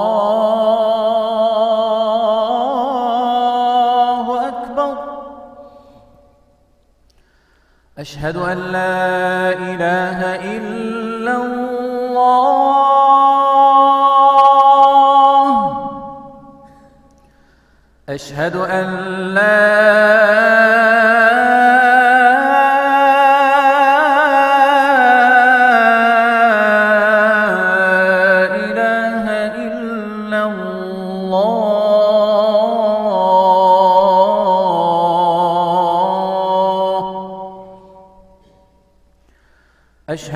الله أكبر. أشهد أن لا إله إلا الله. أشهد أن لا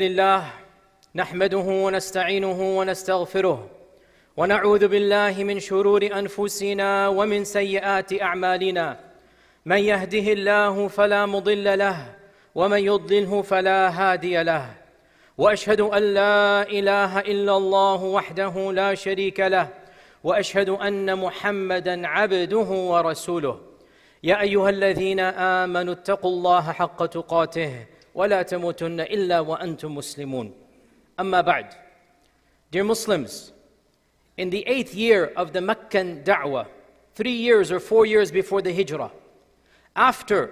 لله نحمده ونستعينه ونستغفره ونعوذ بالله من شرور أنفسنا ومن سيئات أعمالنا. من يهده الله فلا مضل له ومن يضلله فلا هادي له. وأشهد أن لا إله إلا الله وحده لا شريك له. وأشهد أن محمدا عبده ورسوله. يا أيها الذين آمنوا اتقوا الله حق تقاته ولا تموتن إلا وأنتم مسلمون أما بعد Dear Muslims, in the eighth year of the Meccan da'wah, three years or four years before the hijrah, after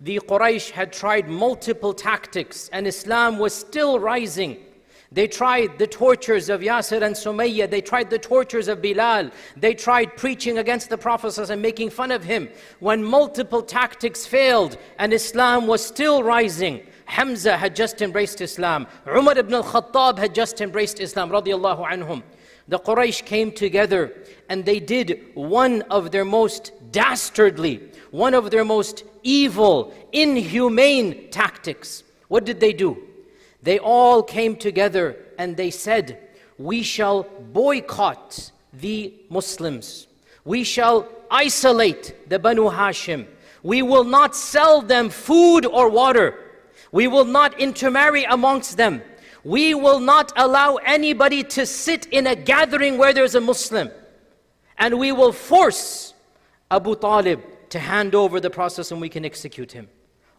the Quraysh had tried multiple tactics and Islam was still rising, they tried the tortures of Yasir and Sumayyah. They tried the tortures of Bilal. They tried preaching against the Prophet and making fun of him. When multiple tactics failed and Islam was still rising, Hamza had just embraced Islam. Umar ibn al-Khattab had just embraced Islam, radiallahu anhum. The Quraysh came together and they did one of their most dastardly, one of their most evil, inhumane tactics. What did they do? They all came together and they said, We shall boycott the Muslims. We shall isolate the Banu Hashim. We will not sell them food or water. We will not intermarry amongst them. We will not allow anybody to sit in a gathering where there's a Muslim. And we will force Abu Talib to hand over the process and we can execute him.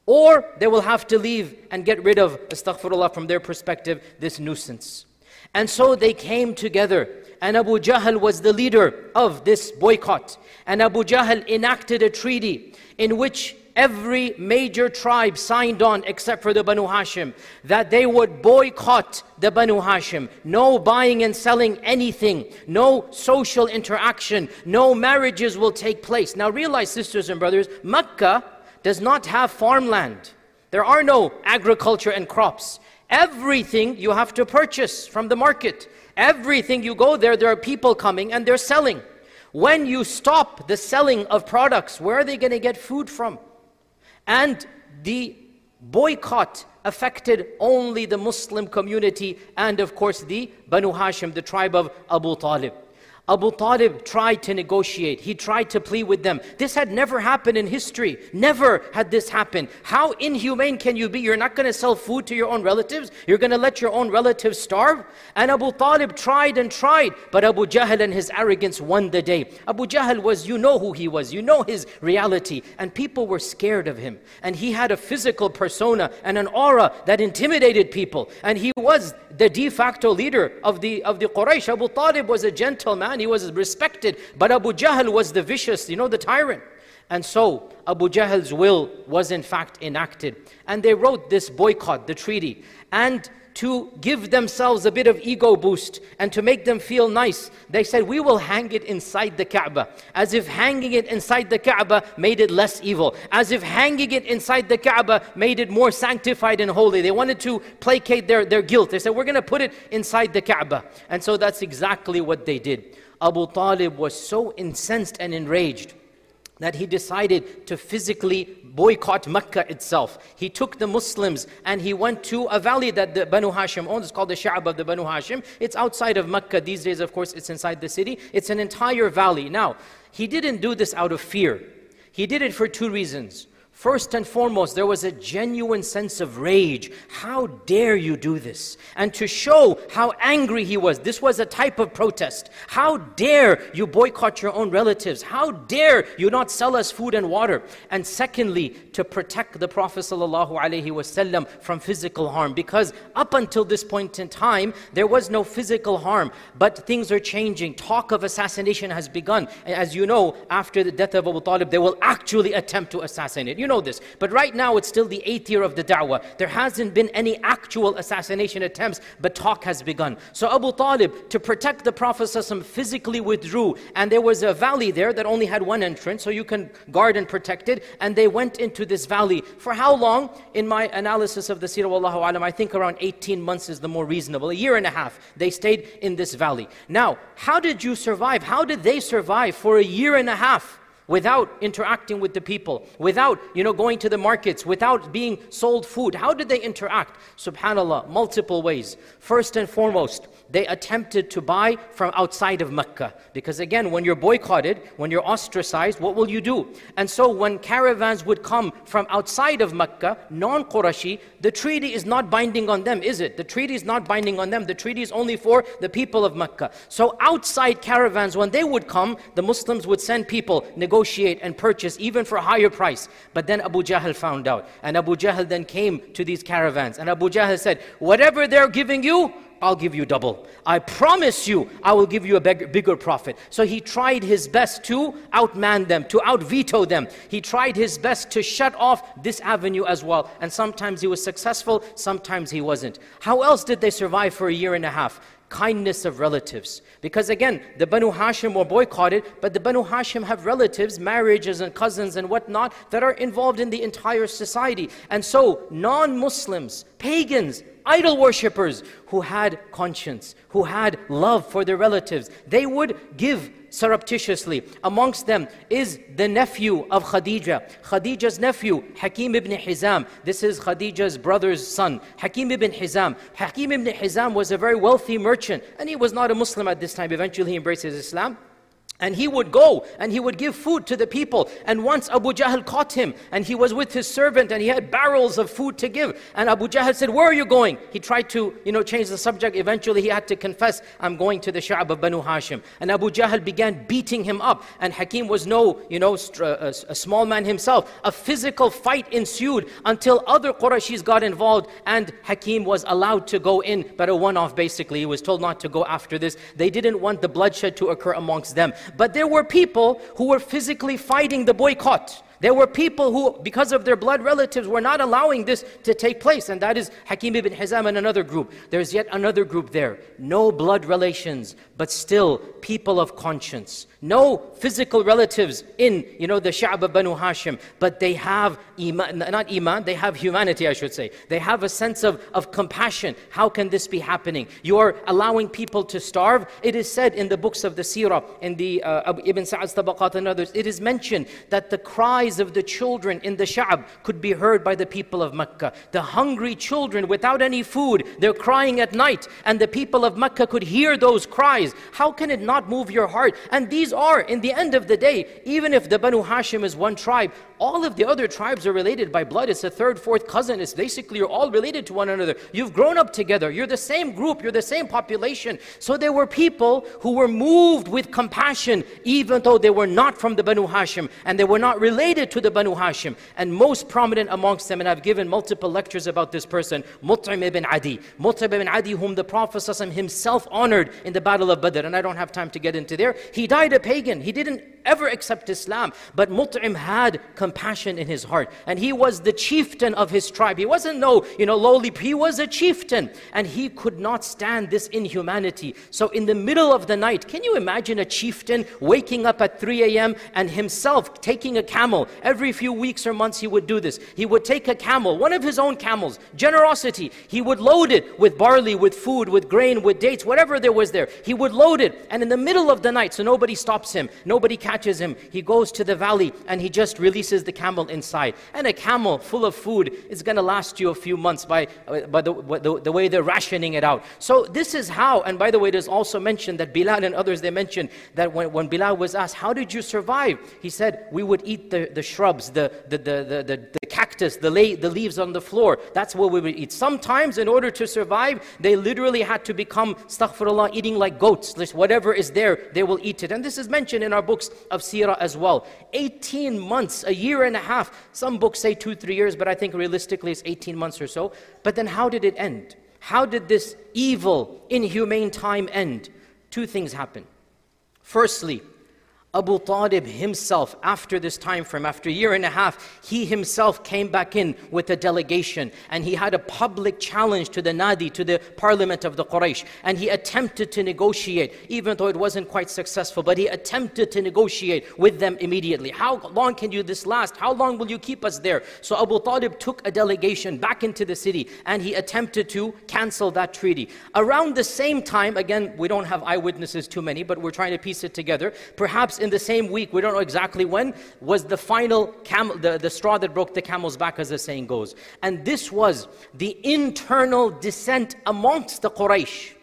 Or they will have to leave and get rid of, astaghfirullah, from their perspective, this nuisance. And so they came together, and Abu Jahl was the leader of this boycott. And Abu Jahl enacted a treaty in which every major tribe signed on except for the Banu Hashim that they would boycott the Banu Hashim. No buying and selling anything, no social interaction, no marriages will take place. Now realize, sisters and brothers, Mecca does not have farmland. There are no agriculture and crops. Everything you have to purchase from the market. Everything you go there, there are people coming and they're selling. When you stop the selling of products, where are they going to get food from? And the boycott affected only the Muslim community and, of course, the Banu Hashim, the tribe of Abu Talib. Abu Talib tried to negotiate. He tried to plead with them. This had never happened in history. Never had this happened. How inhumane can you be? You're not going to sell food to your own relatives. You're going to let your own relatives starve. And Abu Talib tried and tried, but Abu Jahl and his arrogance won the day. Abu Jahl was, you know who he was, you know his reality. And people were scared of him. And he had a physical persona and an aura that intimidated people. And he was the de facto leader of the, of the Quraysh. Abu Talib was a gentleman, he was respected, but Abu Jahl was the vicious, you know, the tyrant. And so Abu Jahl's will was in fact enacted. And they wrote this boycott, the treaty. And to give themselves a bit of ego boost and to make them feel nice, they said, We will hang it inside the Kaaba. As if hanging it inside the Kaaba made it less evil. As if hanging it inside the Kaaba made it more sanctified and holy. They wanted to placate their, their guilt. They said, We're going to put it inside the Kaaba. And so that's exactly what they did. Abu Talib was so incensed and enraged that he decided to physically boycott Mecca itself. He took the Muslims and he went to a valley that the Banu Hashim owns. It's called the Sha'ab of the Banu Hashim. It's outside of Mecca. These days, of course, it's inside the city. It's an entire valley. Now, he didn't do this out of fear. He did it for two reasons. First and foremost, there was a genuine sense of rage. How dare you do this? And to show how angry he was, this was a type of protest. How dare you boycott your own relatives? How dare you not sell us food and water? And secondly, to protect the Prophet ﷺ from physical harm. Because up until this point in time, there was no physical harm. But things are changing. Talk of assassination has begun. And as you know, after the death of Abu Talib, they will actually attempt to assassinate. You know this. But right now, it's still the eighth year of the da'wah. There hasn't been any actual assassination attempts, but talk has begun. So Abu Talib, to protect the Prophet physically withdrew. And there was a valley there that only had one entrance, so you can guard and protect it. And they went into this valley. For how long? In my analysis of the Sirah, Wallahu Alam, I think around 18 months is the more reasonable. A year and a half, they stayed in this valley. Now, how did you survive? How did they survive for a year and a half? Without interacting with the people, without, you know, going to the markets, without being sold food. How did they interact? Subhanallah, multiple ways. First and foremost, they attempted to buy from outside of Mecca. Because again, when you're boycotted, when you're ostracized, what will you do? And so when caravans would come from outside of Mecca, non-Qurashi, the treaty is not binding on them, is it? The treaty is not binding on them. The treaty is only for the people of Mecca. So outside caravans, when they would come, the Muslims would send people, negotiate and purchase even for a higher price. But then Abu Jahl found out. And Abu Jahl then came to these caravans. And Abu Jahl said, whatever they're giving you, I'll give you double. I promise you, I will give you a big, bigger profit. So he tried his best to outman them, to outveto them. He tried his best to shut off this avenue as well. And sometimes he was successful, sometimes he wasn't. How else did they survive for a year and a half? Kindness of relatives. Because again, the Banu Hashim were boycotted, but the Banu Hashim have relatives, marriages and cousins and whatnot that are involved in the entire society. And so, non-Muslims, pagans, idol worshippers who had conscience, who had love for their relatives, they would give surreptitiously. Amongst them is the nephew of Khadija. Khadija's nephew, Hakim ibn Hizam. This is Khadija's brother's son, Hakim ibn Hizam. Hakim ibn Hizam was a very wealthy merchant, and he was not a Muslim at this time. Eventually, he embraces Islam. And he would go and he would give food to the people. And once Abu Jahl caught him and he was with his servant and he had barrels of food to give. And Abu Jahl said, Where are you going? He tried to, you know, change the subject. Eventually he had to confess, I'm going to the Sha'ab of Banu Hashim. And Abu Jahl began beating him up. And Hakim was no, you know, a, uh, a small man himself. A physical fight ensued until other Qurayshis got involved and Hakim was allowed to go in, but a one off basically. He was told not to go after this. They didn't want the bloodshed to occur amongst them. But there were people who were physically fighting the boycott. There were people who, because of their blood relatives, were not allowing this to take place. And that is Hakim ibn Hizam and another group. There's yet another group there. No blood relations, but still people of conscience. No physical relatives in, you know, the Sha'b Banu Hashim. But they have iman, not iman, they have humanity, I should say. They have a sense of, of compassion. How can this be happening? You are allowing people to starve. It is said in the books of the Sirah, in the uh, Ibn Sa'ad's Tabaqat and others, it is mentioned that the cries of the children in the Sha'b could be heard by the people of Mecca. The hungry children without any food, they're crying at night, and the people of Mecca could hear those cries. How can it not move your heart? And these are, in the end of the day, even if the Banu Hashim is one tribe, all of the other tribes are related by blood. It's a third, fourth cousin. It's basically you're all related to one another. You've grown up together. You're the same group. You're the same population. So there were people who were moved with compassion, even though they were not from the Banu Hashim and they were not related to the Banu Hashim. And most prominent amongst them, and I've given multiple lectures about this person, Mut'im ibn Adi. Mut'im ibn Adi, whom the Prophet himself honored in the Battle of Badr. And I don't have time to get into there. He died a pagan. He didn't ever accept Islam. But Mut'im had compassion in his heart. And he was the chieftain of his tribe. He wasn't no, you know, lowly, he was a chieftain. And he could not stand this inhumanity. So in the middle of the night, can you imagine a chieftain waking up at 3 a.m. and himself taking a camel? Every few weeks or months he would do this. He would take a camel, one of his own camels, generosity. He would load it with barley, with food, with grain, with dates, whatever there was there. He would load it. And in the middle of the night, so nobody stops him, nobody catches him, he goes to the valley and he just releases the camel inside. And a camel full of food is going to last you a few months by, uh, by the, the, the way they're rationing it out. So this is how, and by the way, there's also mentioned that Bilal and others, they mentioned that when, when Bilal was asked, how did you survive? He said, we would eat the, the shrubs, the, the, the, the, the cactus, the, lay, the leaves on the floor. That's what we would eat. Sometimes in order to survive, they literally had to become, astaghfirullah, eating like goats. Whatever is there, they will eat it. And this is mentioned in our books of Sirah as well. 18 months, a year and a half. Some books say two, three years, but I think realistically it's 18 months or so. But then how did it end? How did this evil, inhumane time end? Two things happen. Firstly, Abu Talib himself, after this time frame, after a year and a half, he himself came back in with a delegation and he had a public challenge to the Nadi, to the parliament of the Quraysh. And he attempted to negotiate, even though it wasn't quite successful, but he attempted to negotiate with them immediately. How long can you this last? How long will you keep us there? So Abu Talib took a delegation back into the city and he attempted to cancel that treaty. Around the same time, again, we don't have eyewitnesses too many, but we're trying to piece it together. Perhaps in the same week, we don't know exactly when, was the final camel, the, the straw that broke the camel's back, as the saying goes. And this was the internal dissent amongst the Quraysh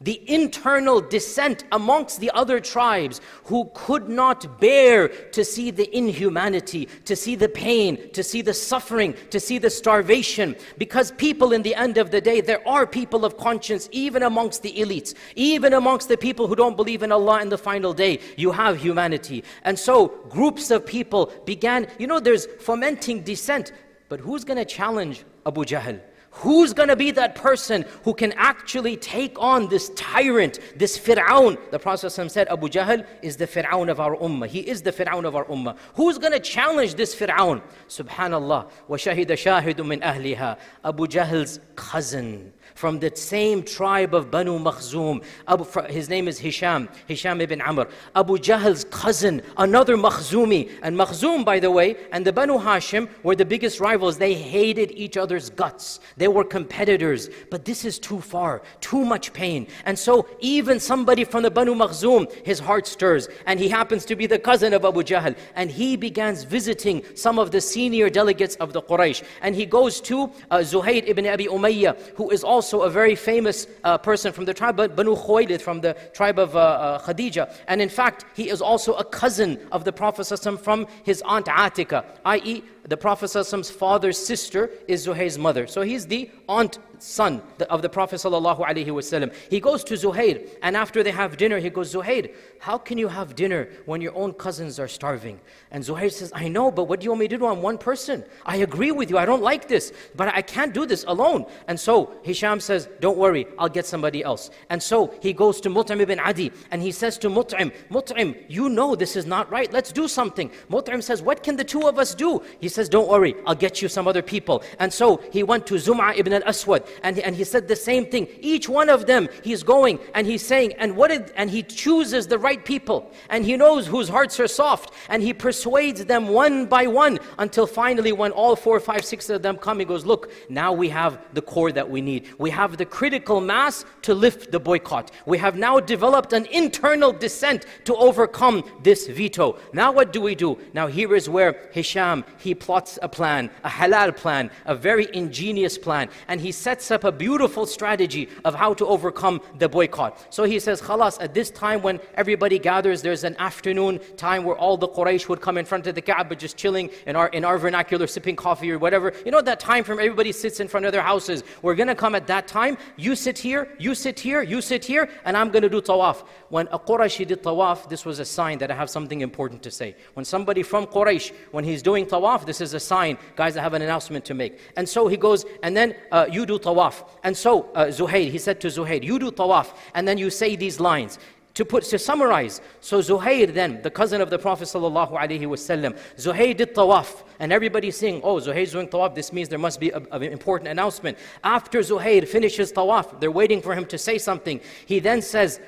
the internal dissent amongst the other tribes who could not bear to see the inhumanity, to see the pain, to see the suffering, to see the starvation. Because people, in the end of the day, there are people of conscience even amongst the elites, even amongst the people who don't believe in Allah in the final day. You have humanity. And so, groups of people began, you know, there's fomenting dissent. But who's going to challenge Abu Jahl? Who's going to be that person who can actually take on this tyrant, this Fir'aun? The Prophet said Abu Jahl is the Fir'aun of our ummah. He is the Fir'aun of our ummah. Who's going to challenge this Fir'aun? Subhanallah. وَشَهِدَ شَاهِدٌ مِّنْ أَهْلِهَا Abu Jahl's cousin from the same tribe of Banu Makhzum. Abu, his name is Hisham, Hisham ibn Amr. Abu Jahl's cousin, another Makhzumi. And Makhzum, by the way, and the Banu Hashim were the biggest rivals. They hated each other's guts. They were competitors. But this is too far, too much pain. And so even somebody from the Banu Makhzum, his heart stirs. And he happens to be the cousin of Abu Jahl. And he begins visiting some of the senior delegates of the Quraysh. And he goes to uh, ibn Abi Umayyah, who is also also a very famous uh, person from the tribe Banu Khuwaylid, from the tribe of uh, uh, Khadija. And in fact, he is also a cousin of the Prophet from his aunt Atika, i.e., the Prophet's father's sister is Zuhayr's mother. So he's the aunt son of the Prophet ﷺ. He goes to Zuhair, and after they have dinner, he goes, Zuhair, how can you have dinner when your own cousins are starving? And Zuhair says, I know, but what do you want me to do? I'm one person. I agree with you. I don't like this, but I can't do this alone. And so Hisham says, Don't worry, I'll get somebody else. And so he goes to Mut'im ibn Adi, and he says to Mut'im, Mut'im, you know this is not right. Let's do something. Mut'im says, What can the two of us do? He says, Don't worry, I'll get you some other people. And so he went to Zum'a ibn al-Aswad, and, and he said the same thing. Each one of them, he's going and he's saying, and what did, and he chooses the right people, and he knows whose hearts are soft, and he persuades them one by one until finally, when all four, five, six of them come, he goes, Look, now we have the core that we need. We have the critical mass to lift the boycott. We have now developed an internal dissent to overcome this veto. Now, what do we do? Now, here is where Hisham he plots a plan, a halal plan, a very ingenious plan, and he sets up a beautiful strategy of how to overcome the boycott. So he says, Khalas, at this time when everybody gathers, there's an afternoon time where all the Quraysh would come in front of the Kaaba just chilling in our, in our vernacular, sipping coffee or whatever. You know that time from everybody sits in front of their houses. We're going to come at that time. You sit here, you sit here, you sit here, and I'm going to do tawaf. When a Qurayshi did tawaf, this was a sign that I have something important to say. When somebody from Quraysh, when he's doing tawaf, this is a sign, guys, I have an announcement to make. And so he goes, and then uh, you do tawaf. And so uh, Zuhair, he said to Zuhair, you do tawaf, and then you say these lines to put to summarize. So Zuhair then, the cousin of the Prophet sallallahu alaihi wasallam, Zuhair did tawaf, and everybody's saying, "Oh, Zuhair's doing tawaf. This means there must be an important announcement." After Zuhair finishes tawaf, they're waiting for him to say something. He then says,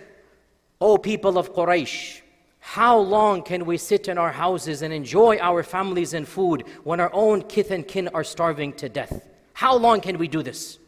"O people of Quraysh." How long can we sit in our houses and enjoy our families and food when our own kith and kin are starving to death? How long can we do this?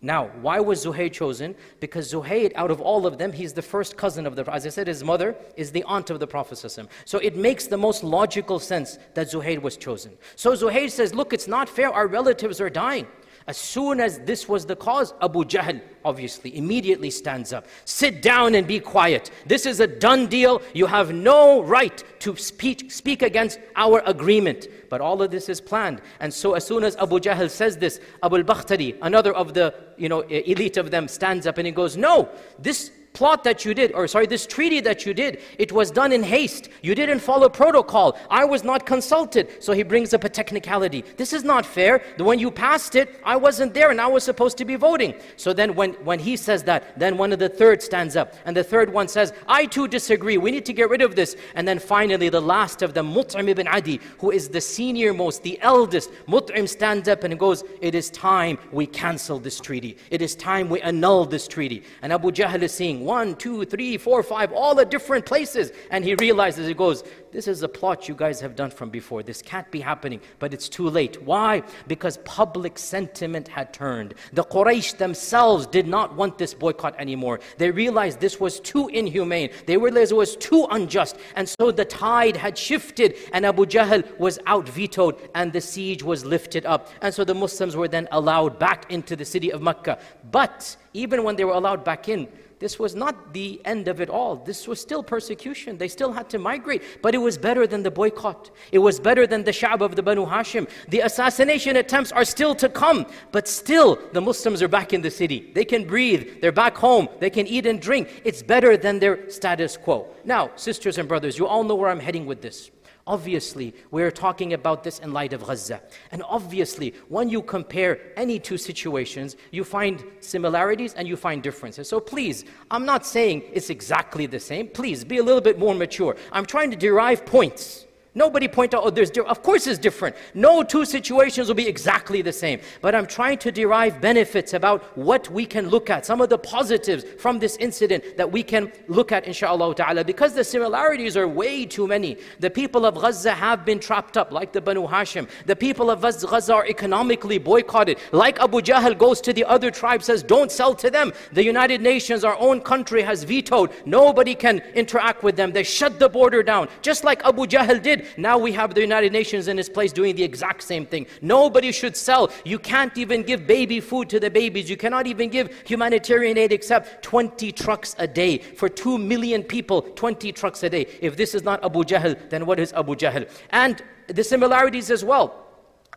Now, why was Zuhair chosen? Because Zuhair, out of all of them, he's the first cousin of the Prophet. As I said, his mother is the aunt of the Prophet. So it makes the most logical sense that Zuhair was chosen. So Zuhair says, Look, it's not fair, our relatives are dying. As soon as this was the cause, Abu Jahl obviously immediately stands up. Sit down and be quiet. This is a done deal. You have no right to speak, speak against our agreement. But all of this is planned. And so as soon as Abu Jahl says this, Abu al-Bakhtari, another of the you know, elite of them, stands up and he goes, No, this plot that you did, or sorry, this treaty that you did, it was done in haste. You didn't follow protocol. I was not consulted. So he brings up a technicality. This is not fair. When you passed it, I wasn't there and I was supposed to be voting. So then when, when he says that, then one of the third stands up. And the third one says, I too disagree. We need to get rid of this. And then finally, the last of them, Mut'im ibn Adi, who is the senior most, the eldest, Mut'im stands up and goes, It is time we cancel this treaty. It is time we annul this treaty. And Abu Jahl is saying, one, two, three, four, five, all the different places. And he realizes, he goes, This is a plot you guys have done from before. This can't be happening, but it's too late. Why? Because public sentiment had turned. The Quraysh themselves did not want this boycott anymore. They realized this was too inhumane. They realized it was too unjust. And so the tide had shifted, and Abu Jahl was out vetoed, and the siege was lifted up. And so the Muslims were then allowed back into the city of Mecca. But even when they were allowed back in, this was not the end of it all. This was still persecution. They still had to migrate. But it was better than the boycott. It was better than the Sha'b of the Banu Hashim. The assassination attempts are still to come. But still, the Muslims are back in the city. They can breathe. They're back home. They can eat and drink. It's better than their status quo. Now, sisters and brothers, you all know where I'm heading with this. Obviously, we're talking about this in light of Gaza. And obviously, when you compare any two situations, you find similarities and you find differences. So please, I'm not saying it's exactly the same. Please, be a little bit more mature. I'm trying to derive points. Nobody point out, oh, there's, different of course it's different. No two situations will be exactly the same. But I'm trying to derive benefits about what we can look at, some of the positives from this incident that we can look at, inshallah ta'ala, because the similarities are way too many. The people of Gaza have been trapped up, like the Banu Hashim. The people of Gaza are economically boycotted. Like Abu Jahl goes to the other tribe, says, don't sell to them. The United Nations, our own country, has vetoed. Nobody can interact with them. They shut the border down, just like Abu Jahl did. Now we have the United Nations in its place doing the exact same thing. Nobody should sell. You can't even give baby food to the babies. You cannot even give humanitarian aid except 20 trucks a day. For 2 million people, 20 trucks a day. If this is not Abu Jahl, then what is Abu Jahl? And the similarities as well.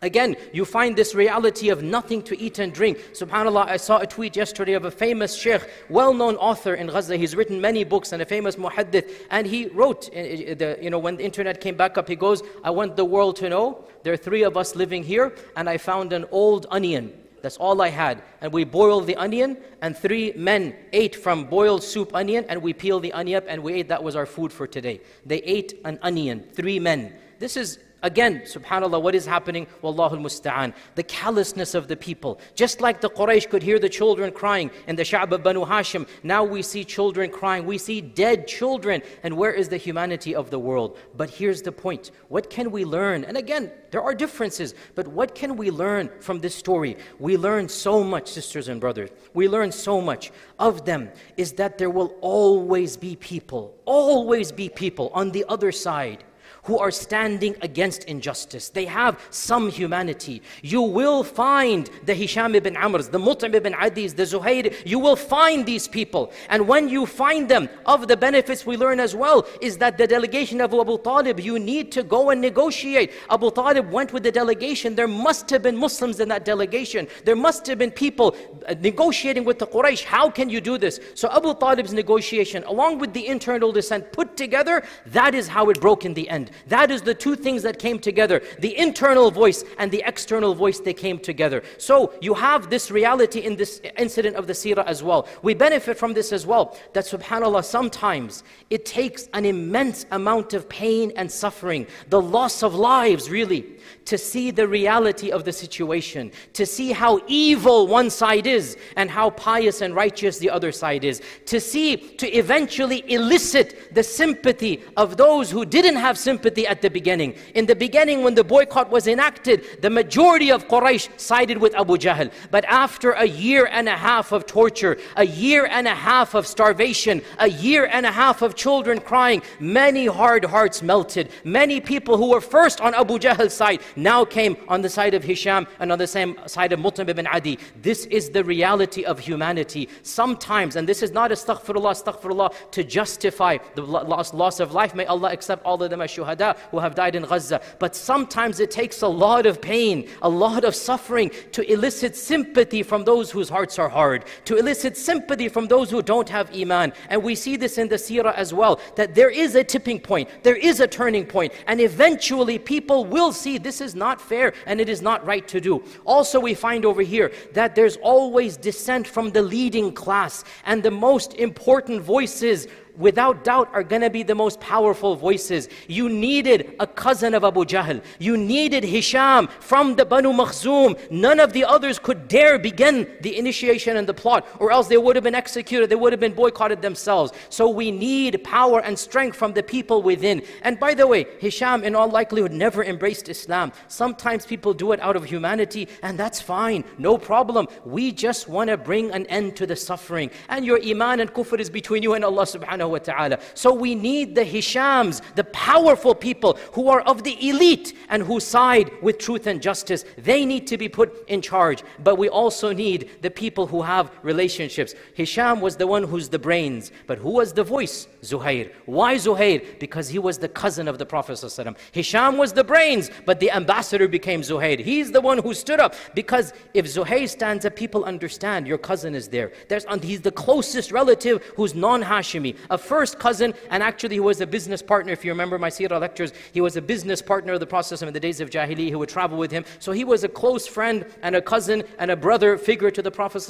Again, you find this reality of nothing to eat and drink. SubhanAllah, I saw a tweet yesterday of a famous sheikh, well known author in Gaza. He's written many books and a famous muhaddith. And he wrote, uh, the, you know, when the internet came back up, he goes, I want the world to know there are three of us living here, and I found an old onion. That's all I had. And we boiled the onion, and three men ate from boiled soup onion, and we peeled the onion up, and we ate. That was our food for today. They ate an onion, three men. This is Again, subhanAllah, what is happening? Wallahu musta'an. The callousness of the people. Just like the Quraysh could hear the children crying in the Sha'b of Banu Hashim, now we see children crying. We see dead children. And where is the humanity of the world? But here's the point. What can we learn? And again, there are differences, but what can we learn from this story? We learn so much, sisters and brothers. We learn so much. Of them is that there will always be people, always be people on the other side who are standing against injustice. They have some humanity. You will find the Hisham ibn Amrs, the Mut'im ibn Adis, the Zuhair. You will find these people. And when you find them, of the benefits we learn as well is that the delegation of Abu Talib, you need to go and negotiate. Abu Talib went with the delegation. There must have been Muslims in that delegation. There must have been people uh, negotiating with the Quraysh. How can you do this? So Abu Talib's negotiation, along with the internal dissent put together, that is how it broke in the end. That is the two things that came together. The internal voice and the external voice, they came together. So you have this reality in this incident of the seerah as well. We benefit from this as well. That subhanAllah, sometimes it takes an immense amount of pain and suffering, the loss of lives really, to see the reality of the situation, to see how evil one side is and how pious and righteous the other side is, to see, to eventually elicit the sympathy of those who didn't have sympathy at the beginning. In the beginning, when the boycott was enacted, the majority of Quraysh sided with Abu Jahl. But after a year and a half of torture, a year and a half of starvation, a year and a half of children crying, many hard hearts melted. Many people who were first on Abu Jahl's side now came on the side of Hisham and on the same side of Mut'im ibn Adi. This is the reality of humanity. Sometimes, and this is not astaghfirullah, astaghfirullah, to justify the loss, loss of life. May Allah accept all of them as shuhada who have died in Gaza. But sometimes it takes a lot of pain, a lot of suffering to elicit sympathy from those whose hearts are hard, to elicit sympathy from those who don't have iman. And we see this in the seerah as well, that there is a tipping point, there is a turning point, and eventually people will see this is not fair and it is not right to do. Also, we find over here that there's always dissent from the leading class, and the most important voices without doubt are going to be the most powerful voices. You needed a cousin of Abu Jahl. You needed Hisham from the Banu Makhzum. None of the others could dare begin the initiation and the plot, or else they would have been executed. They would have been boycotted themselves. So we need power and strength from the people within. And by the way, Hisham in all likelihood never embraced Islam. Sometimes people do it out of humanity, and that's fine. No problem. We just want to bring an end to the suffering. And your iman and kufr is between you and Allah subhanahu wa ta'ala. So we need the Hishams, the powerful people who are of the elite and who side with truth and justice. They need to be put in charge. But we also need the people who have relationships. Hisham was the one who's the brains, but who was the voice? Zuhair. Why Zuhair? Because he was the cousin of the Prophet ﷺ. Hisham was the brains, but the ambassador became Zuhair. He's the one who stood up. Because if Zuhair stands up, people understand your cousin is there. There's, he's the closest relative who's non-Hashimi, a first cousin, and actually he was a business partner. If you remember my Sirah lectures, he was a business partner of the Prophet in the days of Jahili. He would travel with him. So he was a close friend and a cousin and a brother figure to the Prophet.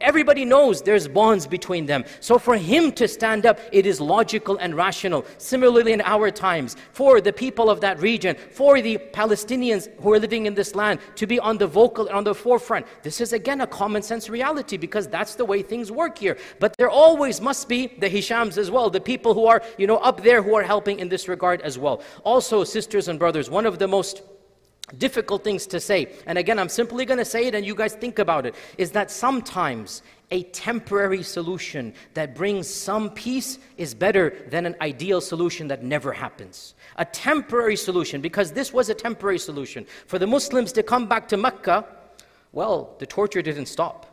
Everybody knows there's bonds between them. So for him to stand up, it is logical and rational. Similarly, in our times, for the people of that region, for the Palestinians who are living in this land, to be on the vocal and on the forefront. This is again a common sense reality because that's the way things work here. But there always must be the Hishams as well the people who are, you know, up there who are helping in this regard as well. Also, sisters and brothers, one of the most difficult things to say, and again, I'm simply going to say it and you guys think about it, is that sometimes a temporary solution that brings some peace is better than an ideal solution that never happens. A temporary solution, because this was a temporary solution. For the Muslims to come back to Mecca, well, the torture didn't stop.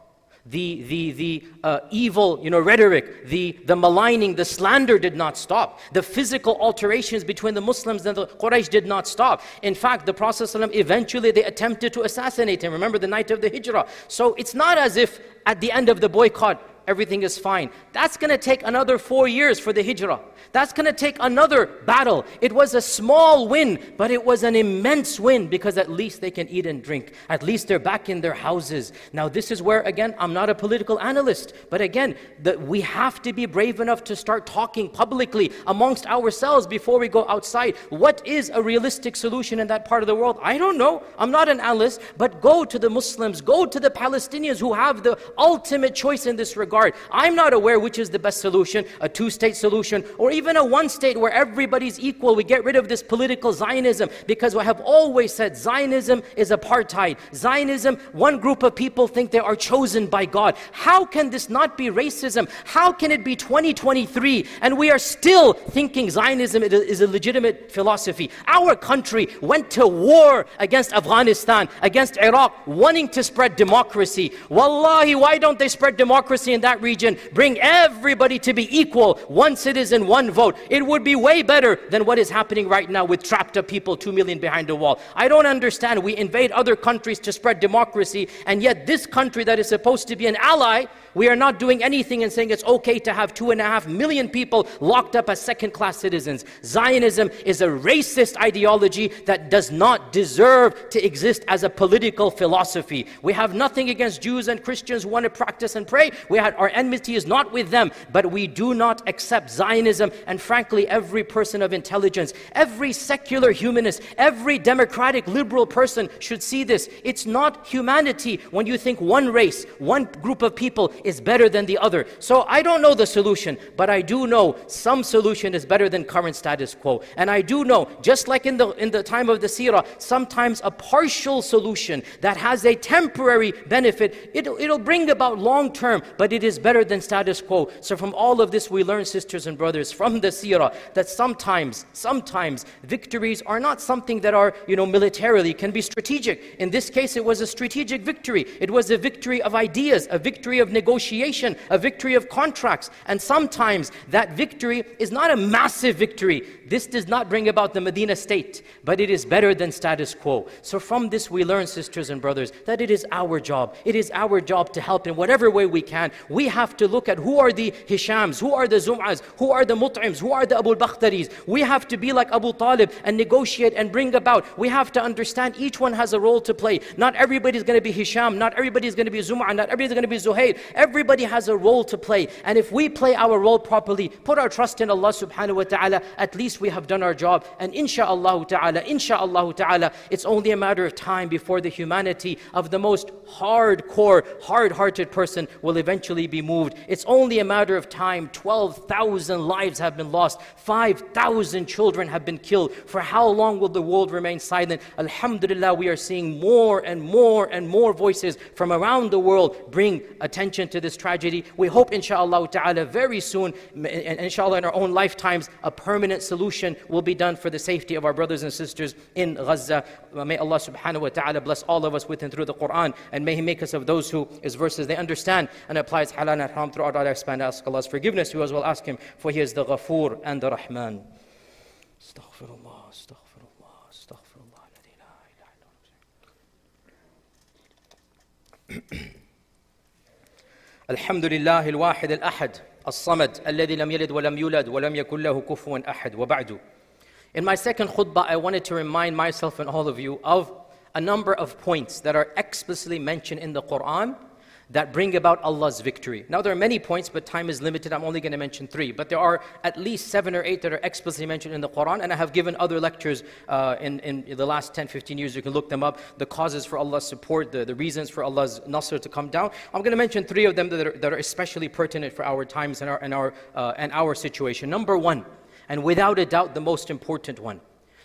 The, the, the uh, evil you know, rhetoric, the, the maligning, the slander did not stop. The physical alterations between the Muslims and the Quraysh did not stop. In fact, the Prophet ﷺ, eventually they attempted to assassinate him. Remember the night of the Hijrah. So it's not as if at the end of the boycott, everything is fine. That's going to take another four years for the Hijrah. That's going to take another battle. It was a small win, but it was an immense win because at least they can eat and drink. At least they're back in their houses. Now, this is where, again, I'm not a political analyst, but again, the, we have to be brave enough to start talking publicly amongst ourselves before we go outside. What is a realistic solution in that part of the world? I don't know. I'm not an analyst, but go to the Muslims, go to the Palestinians who have the ultimate choice in this regard. I'm not aware which is the best solution, a two state solution, or even a one state where everybody's equal. We get rid of this political Zionism because I have always said Zionism is apartheid. Zionism, one group of people think they are chosen by God. How can this not be racism? How can it be 2023 and we are still thinking Zionism is a legitimate philosophy? Our country went to war against Afghanistan, against Iraq, wanting to spread democracy. Wallahi, why don't they spread democracy in that region? Bring everybody to be equal, one citizen, one one vote. It would be way better than what is happening right now with trapped up people, two million behind a wall. I don't understand. We invade other countries to spread democracy, and yet this country that is supposed to be an ally we are not doing anything and saying it's okay to have two and a half million people locked up as second class citizens. Zionism is a racist ideology that does not deserve to exist as a political philosophy. We have nothing against Jews and Christians who want to practice and pray. We our enmity is not with them, but we do not accept Zionism. And frankly, every person of intelligence, every secular humanist, every democratic liberal person should see this. It's not humanity when you think one race, one group of people is better than the other. So I don't know the solution, but I do know some solution is better than current status quo. And I do know, just like in the, in the time of the seerah, sometimes a partial solution that has a temporary benefit, it'll, it'll bring about long term, but it is better than status quo. So from all of this, we learn, sisters and brothers, from the seerah, that sometimes, sometimes victories are not something that are, you know, militarily, can be strategic. In this case, it was a strategic victory. It was a victory of ideas, a victory of negotiation negotiation, a victory of contracts. And sometimes that victory is not a massive victory. This does not bring about the Medina state, but it is better than status quo. So from this we learn, sisters and brothers, that it is our job. It is our job to help in whatever way we can. We have to look at who are the Hishams, who are the Zum'as, who are the Mut'ims, who are the Abu Bakhtaris. We have to be like Abu Talib and negotiate and bring about. We have to understand each one has a role to play. Not everybody is going to be Hisham, not everybody is going to be Zum'a, not everybody is going to be Zuhair. Everybody has a role to play. And if we play our role properly, put our trust in Allah subhanahu wa ta'ala, at least we have done our job. And insha'Allah ta'ala, insha'Allah ta'ala, it's only a matter of time before the humanity of the most hardcore, hard-hearted person will eventually be moved. It's only a matter of time. 12,000 lives have been lost. 5,000 children have been killed. For how long will the world remain silent? Alhamdulillah, we are seeing more and more and more voices from around the world bring attention to this tragedy. We hope, inshallah ta'ala, very soon, inshallah in our own lifetimes, a permanent solution will be done for the safety of our brothers and sisters in Gaza. May Allah subhanahu wa ta'ala bless all of us with and through the Quran, and may He make us of those who His verses they understand and applies halal and haram throughout our lifespan. Ask Allah's forgiveness. We as well ask Him, for He is the Ghafoor and the Rahman. الحمد لله الواحد الأحد الصمد الذي لم يلد ولم يولد ولم يكن له كفوا أحد وبعد In my second khutbah, I wanted to remind myself and all of you of a number of points that are explicitly mentioned in the Quran that bring about Allah's victory. Now, there are many points, but time is limited. I'm only going to mention three. But there are at least seven or eight that are explicitly mentioned in the Quran, and I have given other lectures uh, in, in the last 10, 15 years. You can look them up. The causes for Allah's support, the, the reasons for Allah's nasr to come down. I'm going to mention three of them that are, that are especially pertinent for our times and our, and, our, uh, and our situation. Number one, and without a doubt the most important one.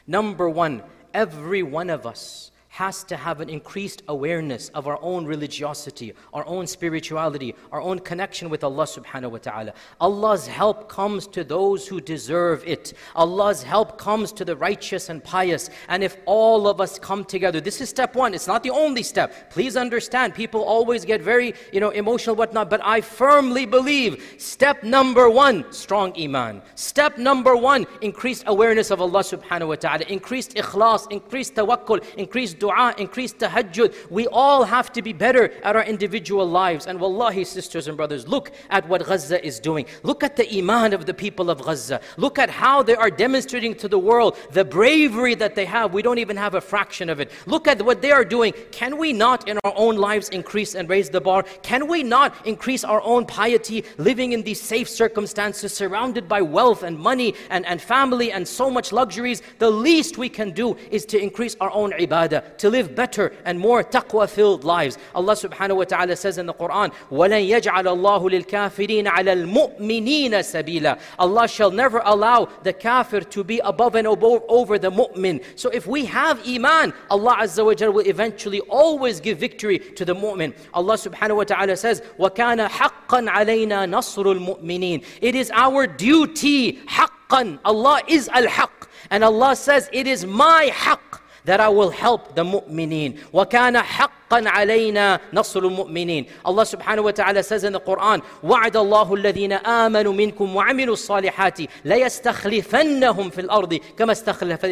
Number one, every one of us has to have an increased awareness of our own religiosity, our own spirituality, our own connection with Allah subhanahu wa ta'ala. Allah's help comes to those who deserve it. Allah's help comes to the righteous and pious. And if all of us come together, this is step one. It's not the only step. Please understand, people always get very, you know, emotional, whatnot. But I firmly believe step number one, strong iman. Step number one, increased awareness of Allah subhanahu wa ta'ala. Increased ikhlas, increased tawakkul, increased dua, increase tahajjud. We all have to be better at our individual lives. And wallahi, sisters and brothers, look at what Gaza is doing. Look at the iman of the people of Gaza. Look at how they are demonstrating to the world the bravery that they have. We don't even have a fraction of it. Look at what they are doing. Can we not in our own lives increase and raise the bar? Can we not increase our own piety, living in these safe circumstances, surrounded by wealth and money and, and family and so much luxuries? The least we can do is to increase our own ibadah to live better and more taqwa filled lives. Allah subhanahu wa ta'ala says in the Quran, وَلَن يَجْعَلَ اللَّهُ لِلْكَافِرِينَ عَلَى الْمُؤْمِنِينَ سَبِيلًا Allah shall never allow the kafir to be above and over the mu'min. So if we have iman, Allah Azza wa Jalla will eventually always give victory to the mu'min. Allah subhanahu wa ta'ala says, وَكَانَ حَقًّا عَلَيْنَا نَصْرُ الْمُؤْمِنِينَ It is our duty, حَقًّا Allah is al-haq. And Allah says, it is my haqq that I will help the mu'mineen. وَكَانَ حَقًّا عَلَيْنَا نَصْرُ الْمُؤْمِنِينَ Allah subhanahu wa ta'ala says in the Quran, وَعَدَ اللَّهُ الَّذِينَ آمَنُوا مِنْكُمْ وَعَمِلُوا الصَّالِحَاتِ لَيَسْتَخْلِفَنَّهُمْ فِي الْأَرْضِ كَمَا اسْتَخْلَفَ,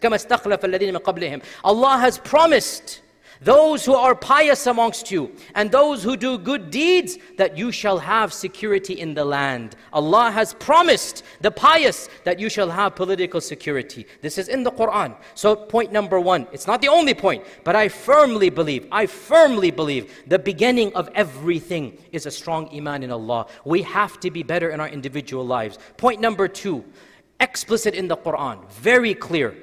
كما استخلف الَّذِينَ مِنْ قَبْلِهِمْ Allah has promised those who are pious amongst you, and those who do good deeds, that you shall have security in the land. Allah has promised the pious that you shall have political security. This is in the Quran. So, point number one, it's not the only point, but I firmly believe, I firmly believe the beginning of everything is a strong iman in Allah. We have to be better in our individual lives. Point number two, explicit in the Quran, very clear.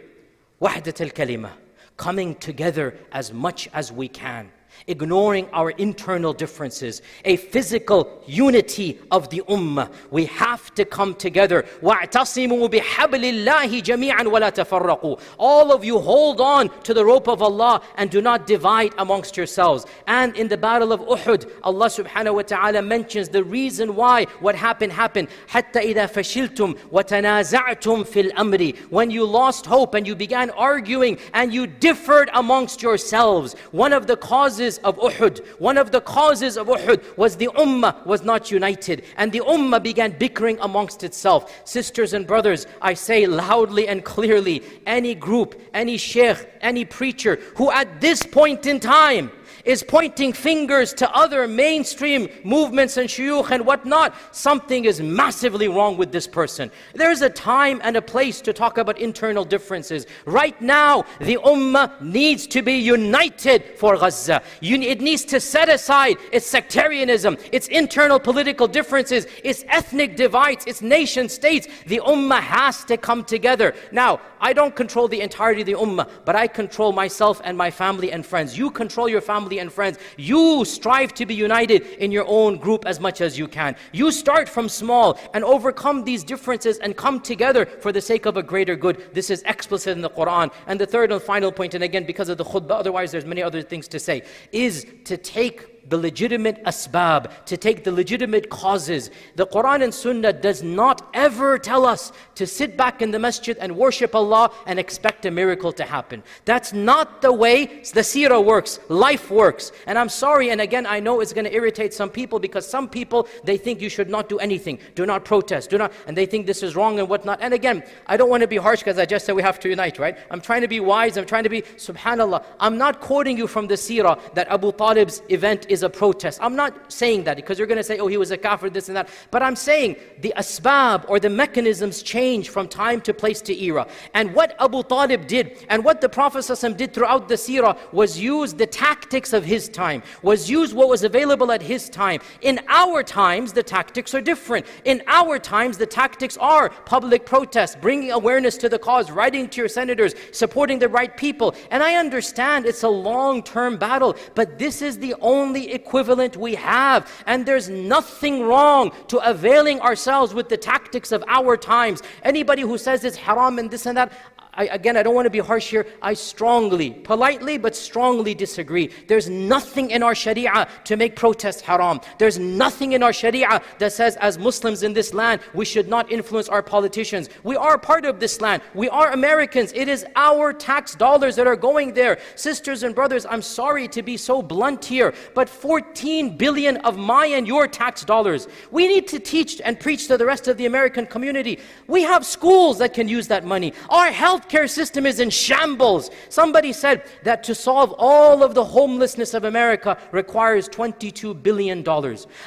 Wahdat al-kalimah coming together as much as we can ignoring our internal differences, a physical unity of the ummah. We have to come together. وَاعْتَصِمُوا بِحَبْلِ اللَّهِ جَمِيعًا وَلَا تَفَرَّقُوا All of you hold on to the rope of Allah and do not divide amongst yourselves. And in the battle of Uhud, Allah subhanahu wa ta'ala mentions the reason why what happened happened. حَتَّى إِذَا فَشِلْتُمْ وَتَنَازَعْتُمْ فِي الْأَمْرِ When you lost hope and you began arguing and you differed amongst yourselves. One of the causes causes of Uhud, one of the causes of Uhud was the ummah was not united. And the ummah began bickering amongst itself. Sisters and brothers, I say loudly and clearly, any group, any sheikh, any preacher who at this point in time is pointing fingers to other mainstream movements and shuyukh and whatnot, something is massively wrong with this person. There's a time and a place to talk about internal differences. Right now, the ummah needs to be united for Gaza. It needs to set aside its sectarianism, its internal political differences, its ethnic divides, its nation states. The ummah has to come together. Now, I don't control the entirety of the ummah, but I control myself and my family and friends. You control your family and friends. You strive to be united in your own group as much as you can. You start from small and overcome these differences and come together for the sake of a greater good. This is explicit in the Quran. And the third and final point, and again because of the khutbah, otherwise there's many other things to say, is to take the legitimate asbab, to take the legitimate causes. The Quran and Sunnah does not ever tell us to sit back in the masjid and worship Allah and expect a miracle to happen. That's not the way the seerah works, life works. And I'm sorry, and again, I know it's going to irritate some people because some people, they think you should not do anything. Do not protest, do not, and they think this is wrong and whatnot. And again, I don't want to be harsh because I just said we have to unite, right? I'm trying to be wise, I'm trying to be, subhanAllah. I'm not quoting you from the seerah that Abu Talib's event is a protest. I'm not saying that because you're going to say, oh, he was a kafir, this and that. But I'm saying the asbab or the mechanisms change from time to place to era. And what Abu Talib did and what the Prophet did throughout the seerah was use the tactics of his time, was use what was available at his time. In our times, the tactics are different. In our times, the tactics are public protests, bringing awareness to the cause, writing to your senators, supporting the right people. And I understand it's a long term battle, but this is the only equivalent we have. And there's nothing wrong to availing ourselves with the tactics of our times. Anybody who says it's haram and this and that, I, again, I don't want to be harsh here. I strongly, politely, but strongly disagree. There's nothing in our Sharia to make protest haram. There's nothing in our Sharia that says, as Muslims in this land, we should not influence our politicians. We are part of this land. We are Americans. It is our tax dollars that are going there. Sisters and brothers, I'm sorry to be so blunt here, but 14 billion of my and your tax dollars. We need to teach and preach to the rest of the American community. We have schools that can use that money. Our health healthcare system is in shambles. Somebody said that to solve all of the homelessness of America requires $22 billion.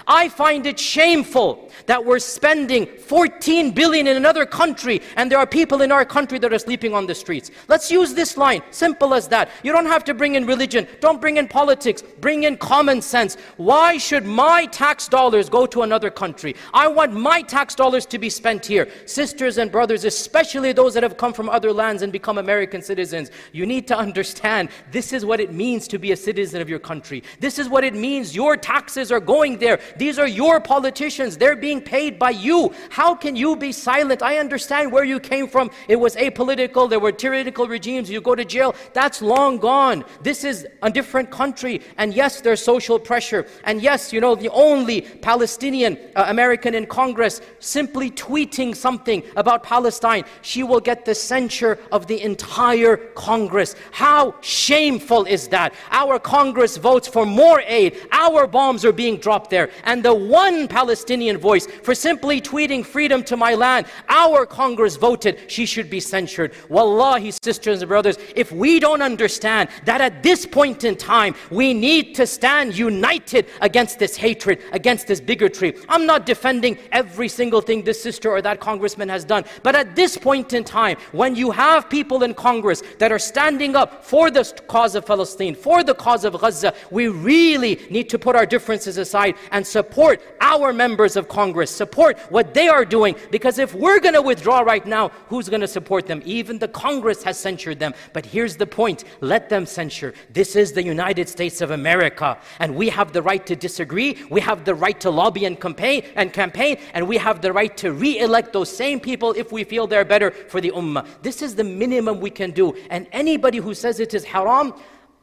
I find it shameful that we're spending 14 billion in another country and there are people in our country that are sleeping on the streets. Let's use this line, simple as that. You don't have to bring in religion, don't bring in politics, bring in common sense. Why should my tax dollars go to another country? I want my tax dollars to be spent here. Sisters and brothers, especially those that have come from other lands, lands and become American citizens. You need to understand this is what it means to be a citizen of your country. This is what it means. Your taxes are going there. These are your politicians. They're being paid by you. How can you be silent? I understand where you came from. It was apolitical. There were tyrannical regimes. You go to jail. That's long gone. This is a different country. And yes, there's social pressure. And yes, you know, the only Palestinian uh, American in Congress simply tweeting something about Palestine, she will get the censure of the entire Congress. How shameful is that? Our Congress votes for more aid. Our bombs are being dropped there. And the one Palestinian voice for simply tweeting freedom to my land, our Congress voted she should be censured. Wallahi, sisters and brothers, if we don't understand that at this point in time, we need to stand united against this hatred, against this bigotry. I'm not defending every single thing this sister or that congressman has done. But at this point in time, when you have have people in Congress that are standing up for the cause of Palestine, for the cause of Gaza, we really need to put our differences aside and support our members of Congress, support what they are doing. Because if we're going to withdraw right now, who's going to support them? Even the Congress has censured them. But here's the point let them censure. This is the United States of America, and we have the right to disagree. We have the right to lobby and campaign, and campaign, and we have the right to re-elect those same people if we feel they're better for the ummah. This is the minimum we can do. And anybody who says it is haram,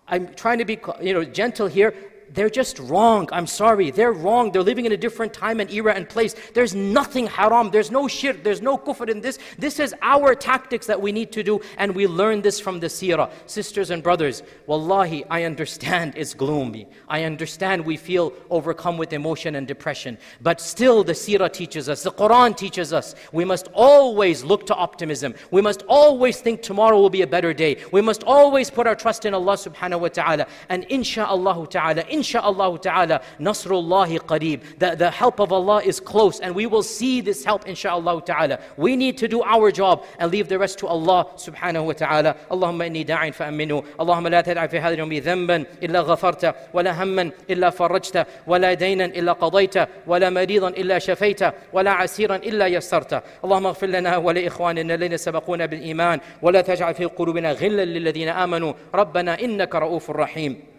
I'm trying to be you know, gentle here they're just wrong. I'm sorry. They're wrong. They're living in a different time and era and place. There's nothing haram. There's no shirk. There's no kufr in this. This is our tactics that we need to do, and we learn this from the seerah. Sisters and brothers, wallahi, I understand it's gloomy. I understand we feel overcome with emotion and depression. But still, the seerah teaches us, the Quran teaches us, we must always look to optimism. We must always think tomorrow will be a better day. We must always put our trust in Allah subhanahu wa ta'ala. And insha'Allah ta'ala, Insha'Allah ta'ala, Nasrullah qareeb. The, the help of Allah is close and we will see this help Insha'Allah ta'ala. We need to do our job and leave the rest to Allah subhanahu wa ta'ala. Allahumma inni da'in fa'aminu. Allahumma la tad'a fi hadha yawmi dhanban illa ghafarta wa la hamman illa farajta wa la daynan illa qadayta wa la maridan illa shafayta wa la asiran illa yassarta. Allahumma اغفر لنا ولإخواننا الذين سبقونا بالإيمان ولا تجعل في قلوبنا غلا للذين amanu Rabbana إنك رؤوف rahim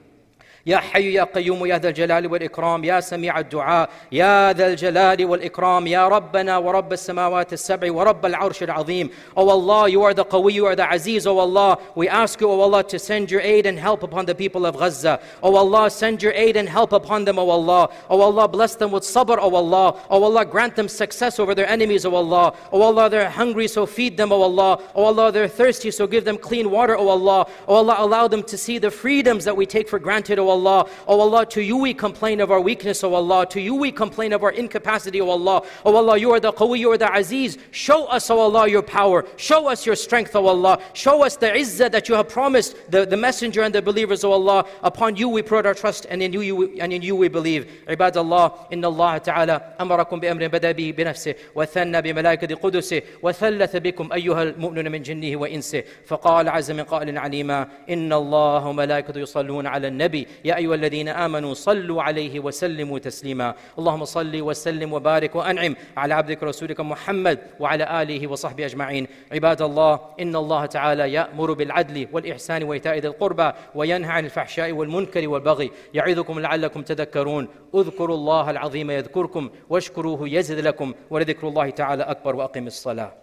يا حي يا قيوم يا ذا الجلال والإكرام يا سميع الدعاء يا ذا الجلال والإكرام يا ربنا ورب السماوات السبع ورب العرش العظيم Oh Allah, you are the Qawi, you are the Aziz, oh Allah. We ask you, oh Allah, to send your aid and help upon the people of Gaza. Oh Allah, send your aid and help upon them, oh Allah. Oh Allah, bless them with sabr, oh Allah. Oh Allah, grant them success over their enemies, oh Allah. Oh Allah, they're hungry, so feed them, oh Allah. Oh Allah, they're thirsty, so give them clean water, oh Allah. Oh Allah, allow them to see the freedoms that we take for granted, oh Allah. Allah. Oh Allah, to you we complain of our weakness, oh Allah. To you we complain of our incapacity, oh Allah. Oh Allah, you are the Qawi, you are the Aziz. Show us, oh Allah, your power. Show us your strength, oh Allah. Show us the izzah that you have promised the, the messenger and the believers, oh Allah. Upon you we put our trust and in you, you and in you we believe. عباد الله إن الله تعالى أمركم بأمر بدأ به بنفسه وثنى بملائكة قدسه وثلث بكم أيها المؤمنون من جنه وإنسه فقال عز من قائل عليما إن الله وملائكته يصلون على النبي يا يا أيها الذين آمنوا صلوا عليه وسلموا تسليما. اللهم صل وسلم وبارك وأنعم على عبدك ورسولك محمد وعلى آله وصحبه أجمعين. عباد الله إن الله تعالى يأمر بالعدل والإحسان وإيتاء ذي القربى وينهى عن الفحشاء والمنكر والبغي يعظكم لعلكم تذكرون. اذكروا الله العظيم يذكركم واشكروه يزد لكم ولذكر الله تعالى أكبر وأقم الصلاة.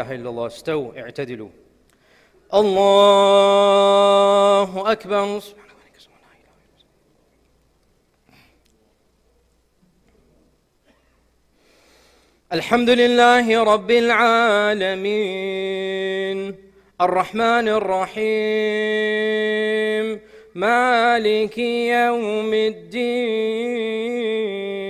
إله إلا الله استووا اعتدلوا. الله أكبر. الحمد لله رب العالمين. الرحمن الرحيم. مالك يوم الدين.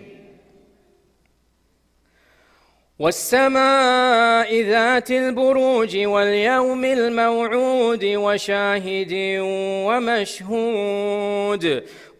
والسماء ذات البروج واليوم الموعود وشاهد ومشهود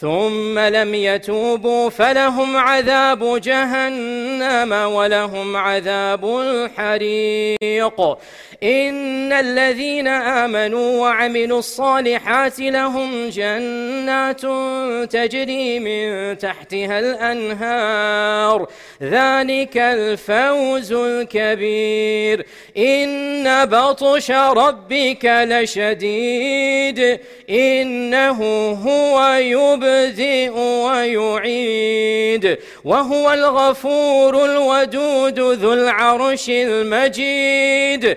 ثم لم يتوبوا فلهم عذاب جهنم ولهم عذاب الحريق. إن الذين آمنوا وعملوا الصالحات لهم جنات تجري من تحتها الأنهار. ذلك الفوز الكبير. إن بطش ربك لشديد. إنه هو يبدئ ويعيد وهو الغفور الودود ذو العرش المجيد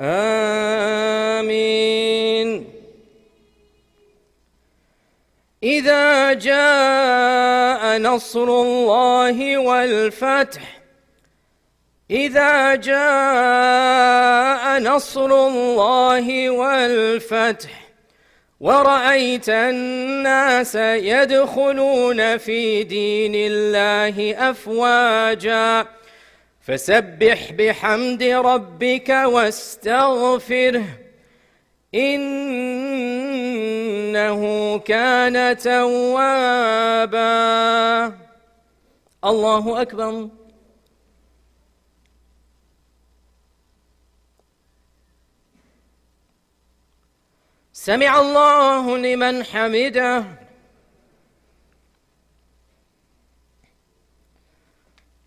آمين. إذا جاء نصر الله والفتح إذا جاء نصر الله والفتح ورأيت الناس يدخلون في دين الله أفواجاً فسبح بحمد ربك واستغفره إنه كان توابا. الله أكبر. سمع الله لمن حمده.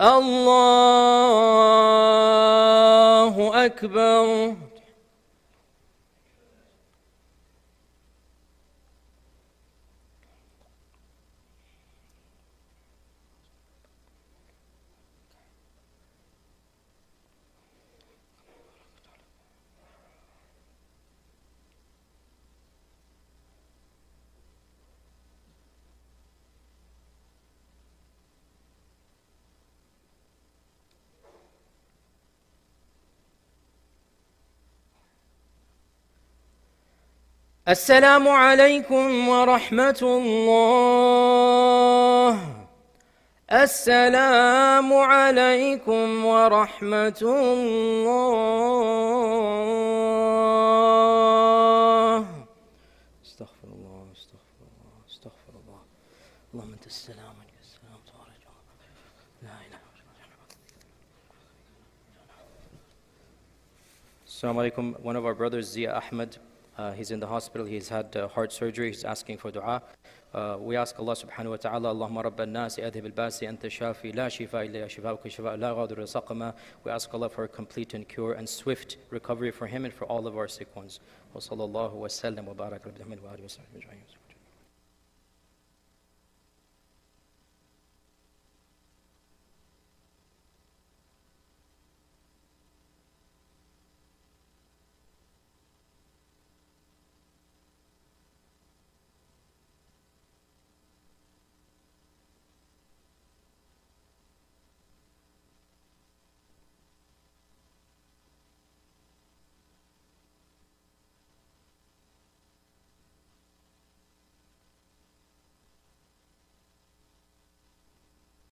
الله أكبر. السلام عليكم ورحمة الله. السلام عليكم ورحمة الله. استغفر الله استغفر الله استغفر الله. اللهم انت السلام وانت السلام تبارك لا إله إلا الله. Assalamu alaikum. One of our brothers, Zia Ahmed, uh, he's in the hospital. He's had uh, heart surgery. He's asking for dua. Uh, we ask Allah subhanahu wa ta'ala, Allahumma rabba al-nasi adhib al-basi anta shafi la shifa illa shifa'uka shifa la ghadiru saqama. We ask Allah for a complete and cure and swift recovery for him and for all of our sick ones. Wa sallallahu wa sallam wa barak wa wa.